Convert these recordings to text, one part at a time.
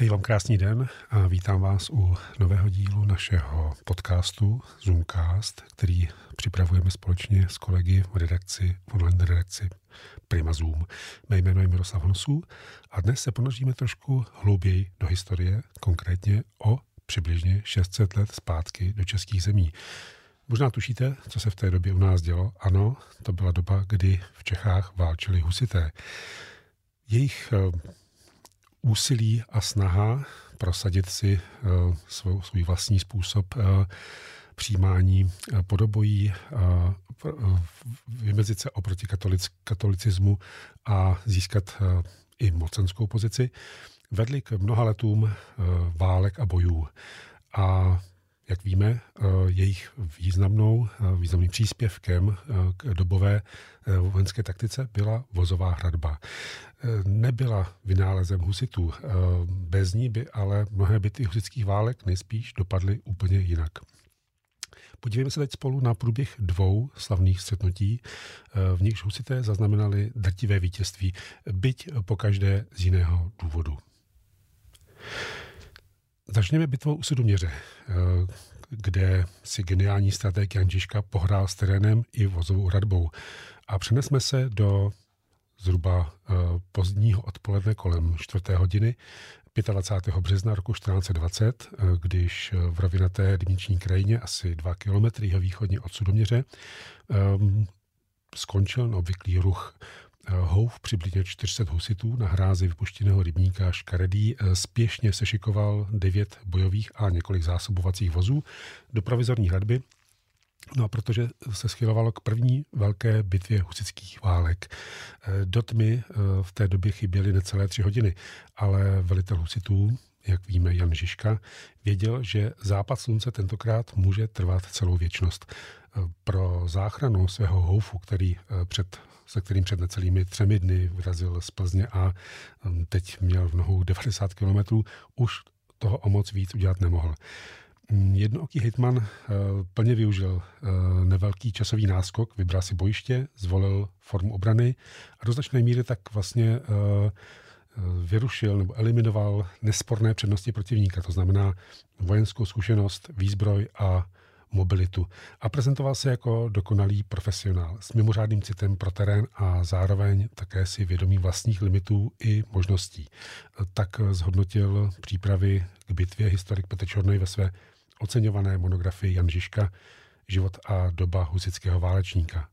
Přeji vám krásný den a vítám vás u nového dílu našeho podcastu Zoomcast, který připravujeme společně s kolegy v redakci, v online redakci Prima Zoom. Mé jméno je Miroslav Honsů a dnes se ponoříme trošku hlouběji do historie, konkrétně o přibližně 600 let zpátky do českých zemí. Možná tušíte, co se v té době u nás dělo. Ano, to byla doba, kdy v Čechách válčili husité. Jejich eh, úsilí a snaha prosadit si eh, svou, svůj vlastní způsob eh, přijímání podobojí, vymezit se oproti katolic, katolicismu a získat i mocenskou pozici, vedli k mnoha letům válek a bojů. A jak víme, eh, jejich významnou, eh, významným příspěvkem eh, k dobové vojenské taktice byla vozová hradba. Nebyla vynálezem husitů. Bez ní by ale mnohé byty husických válek nejspíš dopadly úplně jinak. Podívejme se teď spolu na průběh dvou slavných střetnutí, v nichž husité zaznamenali drtivé vítězství, byť po každé z jiného důvodu. Začněme bitvou u Sudoměře, eh, kde si geniální strateg Jan pohrál s terénem i vozovou hradbou. A přenesme se do zhruba eh, pozdního odpoledne kolem 4. hodiny 25. března roku 1420, eh, když v rovinaté rybniční krajině asi 2 km východně od Sudoměře skončil neobvyklý ruch Eh, Houf přibližně 400 husitů na hrázi vypuštěného rybníka Škaredý eh, spěšně sešikoval devět bojových a několik zásobovacích vozů do provizorní hradby, No a protože se schylovalo k první velké bitvě husických válek. Eh, do tmy v té době chyběly necelé tři hodiny, ale velitel husitů, jak víme Jan Žižka, věděl, že západ slunce tentokrát může trvat celou věčnost. Pro záchranu svého houfu, který před se kterým před necelými třemi dny vyrazil z Plzně a um, teď měl v nohou 90 kilometrů, už toho o moc víc udělat nemohl. Mm, jednooký hitman uh, plně využil uh, nevelký časový náskok, vybral si bojiště, zvolil formu obrany a do značné míry tak vlastně vyrušil nebo eliminoval nesporné přednosti protivníka, to znamená vojenskou zkušenost, výzbroj a mobilitu a prezentoval se jako dokonalý profesionál s mimořádným citem pro terén a zároveň také si vědomí vlastních limitů i možností. Tak zhodnotil přípravy k bitvě historik Petr Čornej ve své oceňované monografii Jan Žižka Život a doba husického válečníka.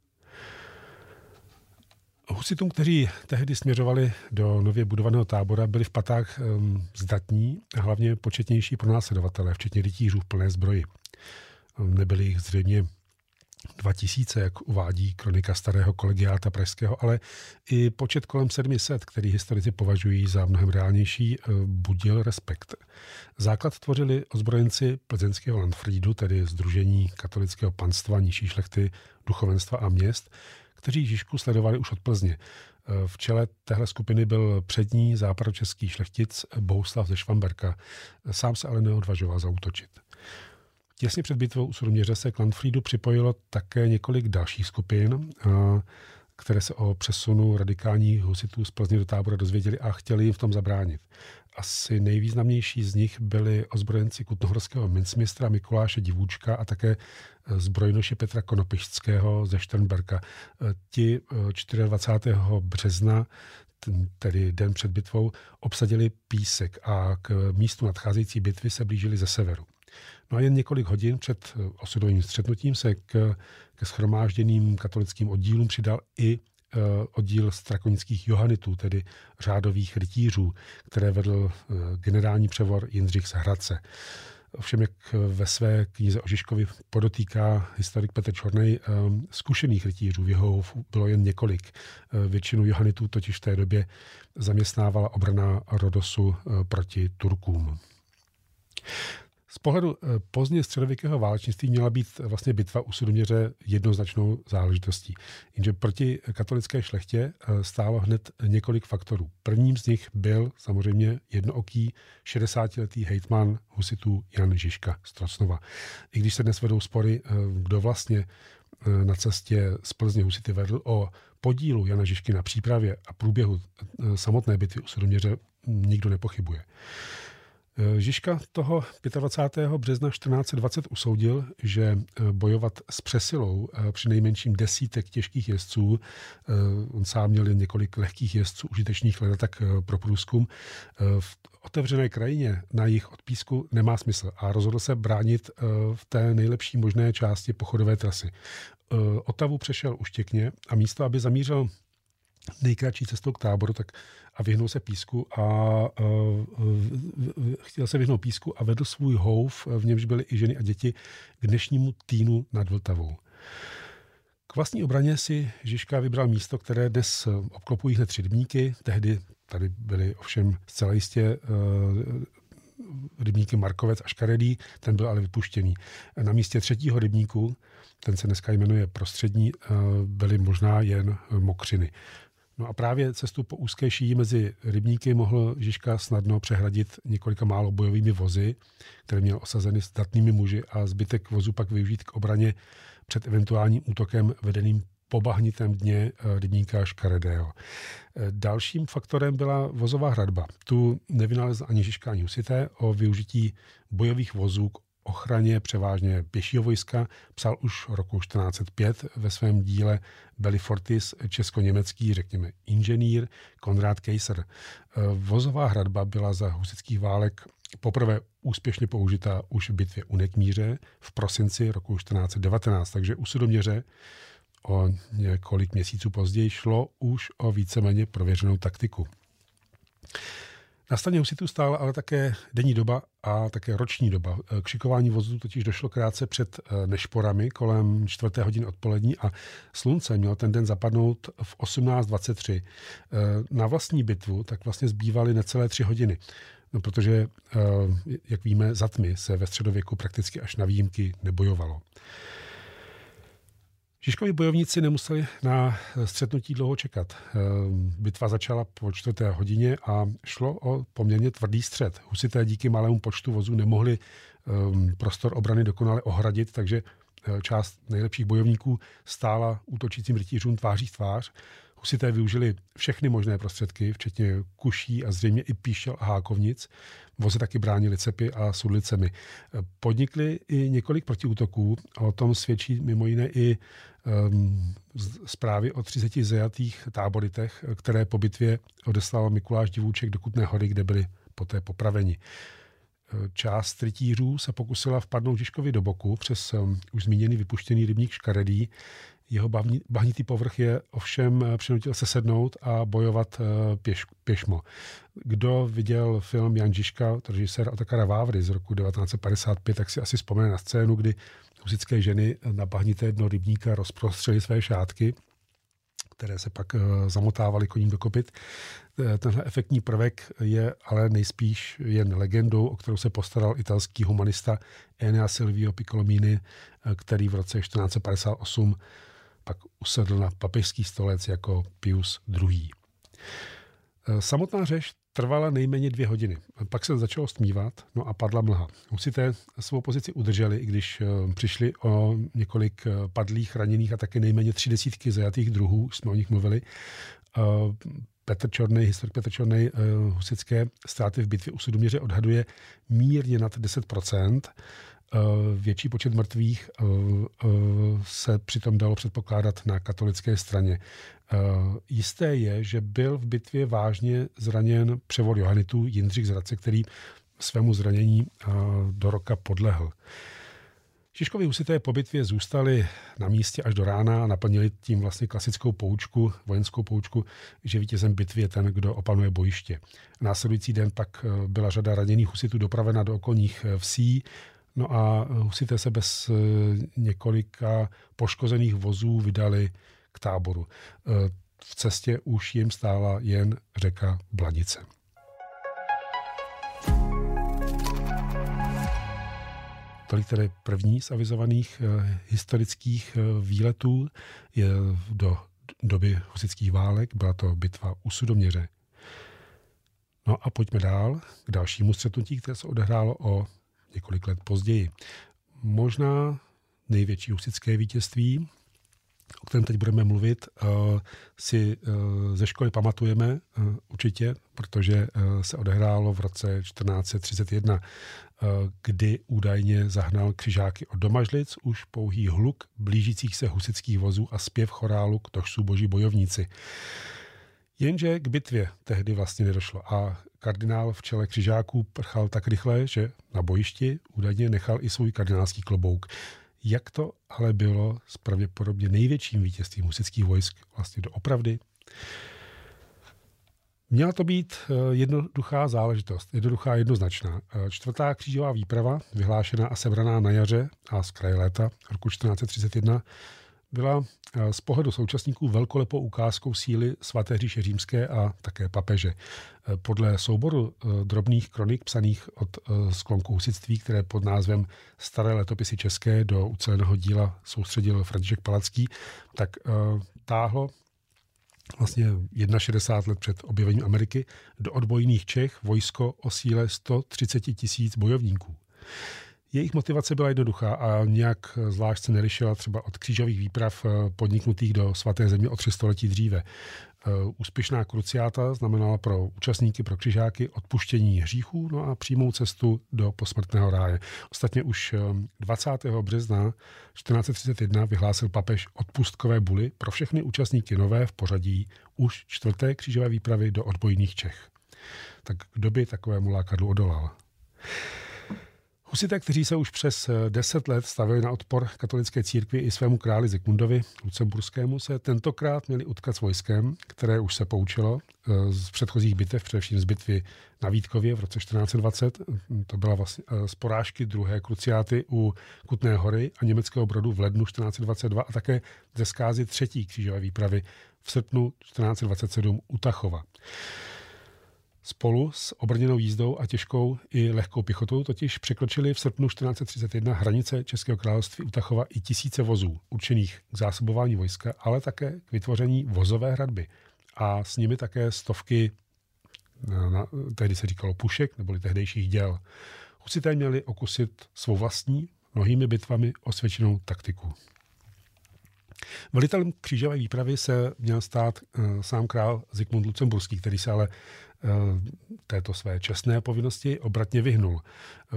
Husitům, kteří tehdy směřovali do nově budovaného tábora, byli v patách um, zdatní a hlavně početnější pro následovatelé, včetně rytířů v plné zbroji. Nebyly jich zřejmě 2000, jak uvádí kronika starého kolegiáta pražského, ale i počet kolem 700, který historici považují za mnohem reálnější, eh, budil respekt. Základ tvořili ozbrojenci plzeňského Landfriedu, tedy Združení katolického panstva, nižší šlechty, duchovenstva a měst, kteří Žižku sledovali už od Plzně. Eh, v čele téhle skupiny byl přední západočeský šlechtic Bouslav ze Švamberka. Sám se ale neodvažoval zautočit. Těsně před bitvou u Sudoměře se k Landfriedu připojilo také několik dalších skupin, které se o přesunu radikálních husitů z Plzně do tábora dozvěděli a chtěli jim v tom zabránit. Asi nejvýznamnější z nich byli ozbrojenci kutnohorského mincmistra Mikuláše Divůčka a také zbrojnoši Petra Konopišského ze Šternberka. Ti 24. března tedy den před bitvou, obsadili Písek a k místu nadcházející bitvy se blížili ze severu. No a jen několik hodin před eh, osudovým střetnutím se k, ke schromážděným katolickým oddílům přidal i uh, oddíl strakonických johanitů, tedy řádových rytířů, které vedl uh, generální převor Jindřich z Hradce. Ovšem, jak ve své knize o Žižkovi podotýká historik Petr Čornej, zkušených rytířů v jeho bylo jen několik. Většinu Johanitů totiž v té době zaměstnávala obrana Rodosu proti Turkům. Z pohledu eh, pozdně středověkého válečnictví měla být vlastně bitva u Sudoměře jednoznačnou záležitostí. Jenže proti katolické šlechtě eh, stálo hned několik faktorů. Prvním z nich byl samozřejmě jednooký 60-letý hejtman husitů Jan Žižka z Trocnova. I když se dnes vedou spory, eh, kdo vlastně na cestě z Plzně husity vedl o podílu Jana Žižky na přípravě a průběhu samotné bitvy u Sudoměře, nikdo nepochybuje. Eh, Žižka toho 25. března 1420 usoudil, že eh, bojovat s přesilou eh, při nejmenším desítek těžkých jezdců, on sám měl jen několik lehkých jezdců užitečných let tak pro průzkum, v otevřené krajině na jich od písku nemá smysl a rozhodl se bránit v té nejlepší možné části pochodové trasy. Otavu přešel uštěkně a místo, aby zamířil nejkratší cestou k táboru tak a vyhnul se písku a uh, chtěl se vyhnout písku a vedl svůj houf, v němž byly i ženy a děti, k dnešnímu týnu nad Vltavou. K vlastní obraně si Žižka vybral místo, které dnes obklopují hned tři rybníky. Tehdy tady byly ovšem zcela jistě uh, rybníky Markovec a Škaredý, ten byl ale vypuštěný. Na místě třetího rybníku, ten se dneska jmenuje prostřední, byly možná jen mokřiny. No a právě cestu po úzké šíji mezi rybníky mohl Žižka snadno přehradit několika málo bojovými vozy, které měl osazeny statnými muži a zbytek vozu pak využít k obraně před eventuálním útokem vedeným po bahnitém dně eh, rybníka Škaredého. Eh, dalším faktorem byla vozová hradba. Tu nevynalezl ani Žižka, ani Husité. O využití bojových vozů k ochraně převážně pěšího vojska psal už roku 1405 ve svém díle Bellifortis česko-německý, řekněme, inženýr Konrad Kejser. Vozová hradba byla za husických válek poprvé úspěšně použita už v bitvě u Nekmíře v prosinci roku 1419, takže u Sudoměře o několik měsíců později šlo už o víceméně prověřenou taktiku. Na straně husitů stála ale také denní doba a také roční doba. K šikování vozů totiž došlo krátce před eh, nešporami kolem čtvrté hodiny odpolední a slunce mělo ten den zapadnout v 18.23. Eh, na vlastní bitvu tak vlastně zbývaly necelé tři hodiny. No, protože, eh, jak víme, za tmy se ve středověku prakticky až na výjimky nebojovalo. Žižkovi bojovníci nemuseli na střetnutí dlouho čekat. Ehm, bitva začala po čtvrté hodině a šlo o poměrně tvrdý střed. Husité díky malému počtu vozů nemohli ehm, prostor obrany dokonale ohradit, takže eh, část nejlepších bojovníků stála útočícím rytířům tváří v tvář Husité využili všechny možné prostředky, včetně kuší a zřejmě i píšel a hákovnic. Vozy taky bránili cepy a sudlicemi. Podnikli i několik protiútoků o tom svědčí mimo jiné i um, zprávy o 30 zajatých táboritech, které po bitvě odeslal Mikuláš Divůček do Kutné hory, kde byli poté popraveni. Část rytířů se pokusila vpadnout Žižkovi do boku přes um, už zmíněný vypuštěný rybník Škaredý, jeho bahnitý povrch je ovšem eh, přinutil se sednout a bojovat eh, pěš, pěšmo. Kdo viděl film Jan Žižka, režisér Otakara Vávry z roku 1955, tak si asi vzpomene na scénu, kdy husické ženy na bahnité dno rybníka rozprostřely své šátky které se pak eh, zamotávaly koním do kopit. Tenhle efektní prvek je ale nejspíš jen legendou, o kterou se postaral italský humanista Enea Silvio Piccolomini, který v roce 1458 pak usedl na papežský stolec jako Pius II. E, samotná řeš trvala nejméně dvě hodiny. Pak se začalo stmívat, no a padla mlha. Musíte svou pozici udrželi, i když e, přišli o několik e, padlých, raněných a také nejméně tři desítky zajatých druhů, jsme o nich mluvili. Petr Čornej, historik Petr Čornej, husické ztráty v bitvě u Sudoměře odhaduje mírně nad 10%. Eh, větší počet mrtvých eh, eh, se přitom dalo předpokládat na katolické straně. Jisté je, že byl v bitvě vážně zraněn převod Johanitů Jindřich z Hradce, který svému zranění do roka podlehl. Žižkovi husité po bitvě zůstali na místě až do rána a naplnili tím vlastně klasickou poučku, vojenskou poučku, že vítězem bitvy je ten, kdo opanuje bojiště. Následující den pak byla řada raněných husitů dopravena do okolních vsí, No a husité se bez eh, několika poškozených vozů vydali k táboru. Eh, v cestě už jim stála jen řeka Blanice. Tolik tedy první z avizovaných eh, historických výletů je do doby husických válek. Byla to bitva u Sudoměře. No a pojďme dál k dalšímu střetnutí, které se odehrálo o několik let později. Možná největší husické vítězství o kterém teď budeme mluvit, si ze školy pamatujeme určitě, protože se odehrálo v roce 1431, kdy údajně zahnal křižáky od Domažlic už pouhý hluk blížících se husických vozů a zpěv chorálu k tož jsou boží bojovníci. Jenže k bitvě tehdy vlastně nedošlo a kardinál v čele křižáků prchal tak rychle, že na bojišti údajně nechal i svůj kardinálský klobouk. Jak to ale bylo s pravděpodobně největším vítězstvím husických vojsk vlastně do opravdy? Měla to být eh, jednoduchá záležitost, jednoduchá jednoznačná. Eh, čtvrtá křížová výprava, vyhlášená a sebraná na jaře a z kraje léta roku 1431, byla eh, z pohledu současníků velkolepou ukázkou síly svaté říše římské a také papeže. Eh, podle souboru eh, drobných kronik psaných od sklonku husitství, které pod názvem Staré letopisy české do uceleného díla soustředil František Palacký, tak táhlo vlastně 61 let před objevením Ameriky do odbojných Čech vojsko o síle 130 tisíc bojovníků. Jejich motivace byla jednoduchá a nějak zvlášť se nelišila třeba od křížových výprav eh, podniknutých do svaté země o tři století dříve. Eh, úspěšná kruciáta znamenala pro účastníky, pro křižáky odpuštění hříchů no a přímou cestu do posmrtného ráje. Ostatně už 20. Eh, března 1431 vyhlásil papež odpustkové buly pro všechny účastníky nové v pořadí už čtvrté křížové výpravy do odbojných Čech. Tak kdo by takovému lákadlu odolal? Husité, kteří se už přes eh, deset let stavili na odpor katolické církvi i svému králi Zikmundovi Lucemburskému, se tentokrát měli utkat s vojskem, které už se poučilo eh, z předchozích bitev, především z bitvy na Vítkově v roce 1420. To byla vlastně eh, z porážky druhé kruciáty u Kutné hory a německého brodu v lednu 1422 a také ze zkázy třetí křížové výpravy v srpnu 1427 u Tachova. Spolu s obrněnou jízdou a těžkou i lehkou pěchotou totiž překročili v srpnu 1431 hranice Českého království Utachova i tisíce vozů, určených k zásobování vojska, ale také k vytvoření vozové hradby. A s nimi také stovky, na, na, tehdy se říkalo pušek, neboli tehdejších děl. Husité měli okusit svou vlastní, mnohými bitvami osvědčenou taktiku. Velitelem křížové výpravy se měl stát uh, sám král Zikmund Lucemburský, který se ale uh, této své čestné povinnosti obratně vyhnul.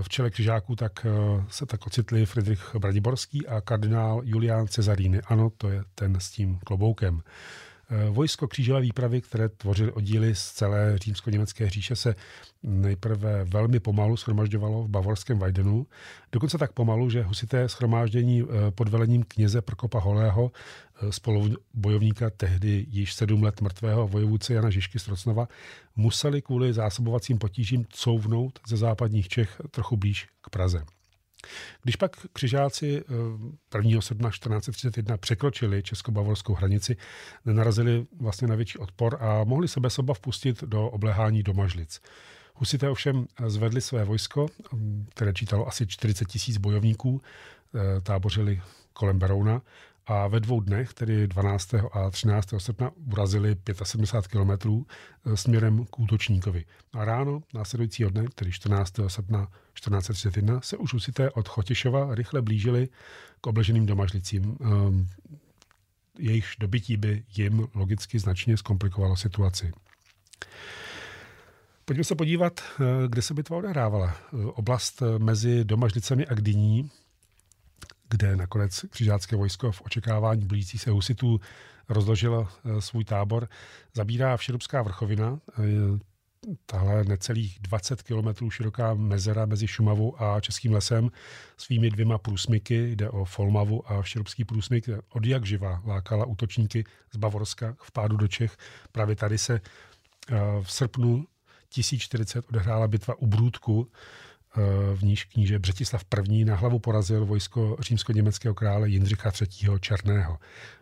V čele křižáků tak uh, se tak ocitli Friedrich Bradiborský a kardinál Julián Cezaríny. Ano, to je ten s tím kloboukem. Eh, vojsko křížové výpravy, které tvořily oddíly z celé římsko-německé říše, se nejprve velmi pomalu schromažďovalo v bavorském Weidenu, dokonce tak pomalu, že husité schromáždění eh, pod velením kněze Prokopa Holého, eh, spolubojovníka tehdy již sedm let mrtvého vojevůdce Jana Žižky z Trocnova, museli kvůli zásobovacím potížím couvnout ze západních Čech trochu blíž k Praze. Když pak křižáci 1. Eh, srpna 1431 překročili česko-bavorskou hranici, nenarazili vlastně na větší odpor a mohli se bez obav pustit do obléhání domažlic. Husité ovšem zvedli své vojsko, které čítalo asi 40 tisíc bojovníků, eh, tábořili kolem Berouna a ve dvou dnech, tedy 12. a 13. srpna, urazili 75 kilometrů eh, směrem k útočníkovi. A ráno následujícího dne, tedy 14. srpna 1431, se už husité od Chotěšova rychle blížili k obleženým domažlicím. Ehm, Jejich dobytí by jim logicky značně zkomplikovalo situaci. Pojďme se podívat, eh, kde se bitva odehrávala. Eh, oblast mezi Domažlicemi a Gdyní kde nakonec křižácké vojsko v očekávání blížící se husitů rozložilo eh, svůj tábor, zabírá Všerubská vrchovina, eh, tahle necelých 20 kilometrů široká mezera mezi Šumavou a Českým lesem. Svými dvěma průsmyky, jde o Folmavu a Všerubský průsmyk, od jak živa lákala útočníky z Bavorska v pádu do Čech. Právě tady se eh, v srpnu 1040 odehrála bitva u Brůdku, v níž kníže Břetislav I. na hlavu porazil vojsko římsko-německého krále Jindřicha III. Černého.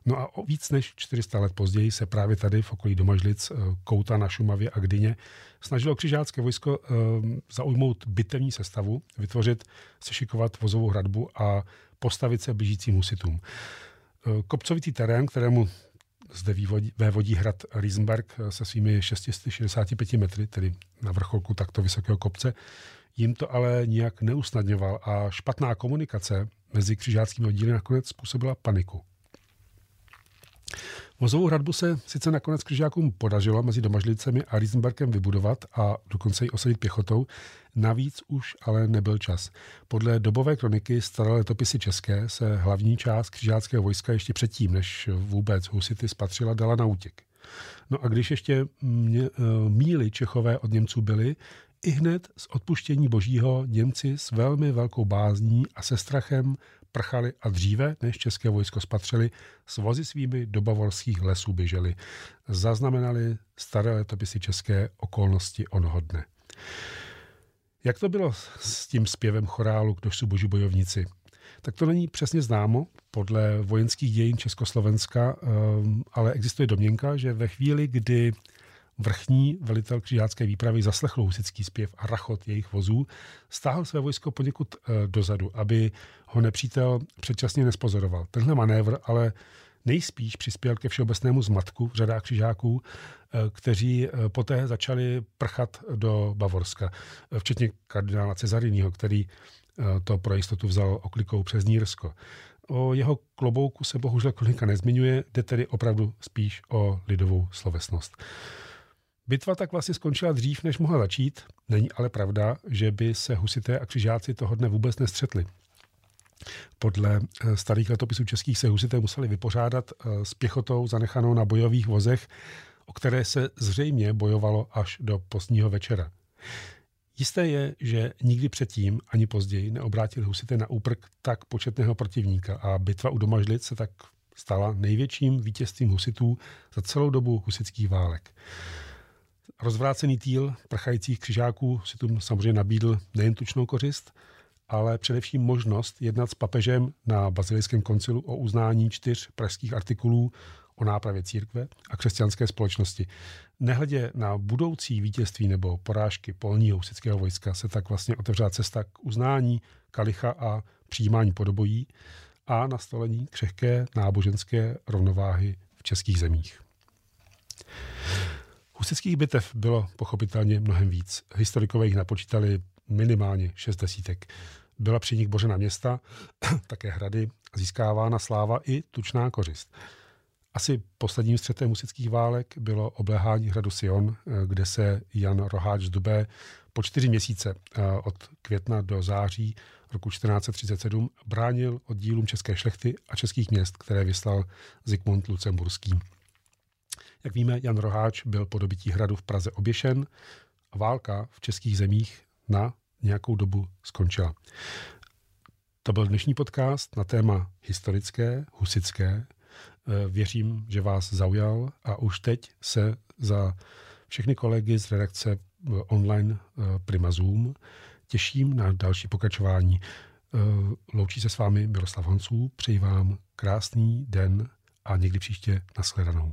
No a o víc než 400 let později se právě tady v okolí Domažlic, eh, Kouta na Šumavě a Gdyně snažilo křižácké vojsko eh, zaujmout bitevní sestavu, vytvořit, sešikovat vozovou hradbu a postavit se blížícím husitům. Kopcovitý terén, kterému zde vévodí hrad Riesenberg se svými 665 metry, tedy na vrcholku takto vysokého kopce, jim to ale nijak neusnadňoval a špatná komunikace mezi křižáckými oddíly nakonec způsobila paniku. Vozovou hradbu se sice nakonec křižákům podařilo mezi Domažlicemi a Riesenbergem vybudovat a dokonce ji osadit pěchotou, navíc už ale nebyl čas. Podle dobové kroniky Staré letopisy české se hlavní část křižáckého vojska ještě předtím, než vůbec husity spatřila, dala na útěk. No a když ještě mě, eh, míly Čechové od Němců byli, i hned z odpuštění božího Němci s velmi velkou bázní a se strachem prchali a dříve, než české vojsko spatřili, s vozy svými do bavorských lesů běželi. Zaznamenali staré letopisy české okolnosti onoho dne. Jak to bylo s tím zpěvem chorálu Kdož jsou boží bojovníci? Tak to není přesně známo podle vojenských dějin Československa, ehm, ale existuje domněnka, že ve chvíli, kdy vrchní velitel křižácké výpravy zaslechl husický zpěv a rachot jejich vozů, stáhl své vojsko poněkud eh, dozadu, aby ho nepřítel předčasně nespozoroval. Tenhle manévr ale nejspíš přispěl ke všeobecnému zmatku v řadách křižáků, eh, kteří eh, poté začali prchat do Bavorska, včetně kardinála Cezarinního, který to pro jistotu vzal oklikou přes Nírsko. O jeho klobouku se bohužel kronika nezmiňuje, jde tedy opravdu spíš o lidovou slovesnost. Bitva tak vlastně skončila dřív, než mohla začít. Není ale pravda, že by se husité a křižáci toho dne vůbec nestřetli. Podle eh, starých letopisů českých se husité museli vypořádat eh, s pěchotou zanechanou na bojových vozech, o které se zřejmě bojovalo až do pozdního večera. Jisté je, že nikdy předtím ani později neobrátili husité na úprk tak početného protivníka a bitva u Domažlic se tak stala největším vítězstvím husitů za celou dobu husických válek. Rozvrácený týl prchajících křižáků si tu samozřejmě nabídl nejen tučnou kořist, ale především možnost jednat s papežem na bazilijském koncilu o uznání čtyř pražských artikulů o nápravě církve a křesťanské společnosti. Nehledě na budoucí vítězství nebo porážky polního husického vojska se tak vlastně otevřela cesta k uznání kalicha a přijímání podobojí a nastolení křehké náboženské rovnováhy v českých zemích. Husických bitev bylo pochopitelně mnohem víc. Historikové jich napočítali minimálně šest desítek. Byla při nich bořena města, také hrady, získávána sláva i tučná kořist. Asi posledním střetem husických válek bylo obléhání hradu Sion, kde se Jan Roháč z Dubé po čtyři měsíce eh, od května do září roku 1437 bránil oddílům české šlechty a českých měst, které vyslal Zikmund Lucemburský. Jak víme, Jan Roháč byl po dobití hradu v Praze oběšen a válka v českých zemích na nějakou dobu skončila. To byl dnešní podcast na téma historické, husické. Eh, věřím, že vás zaujal a už teď se za všechny kolegy z redakce eh, online eh, Prima Zoom těším na další pokračování. Loučí se s vámi Miroslav Honců, přeji vám krásný den a někdy příště nashledanou.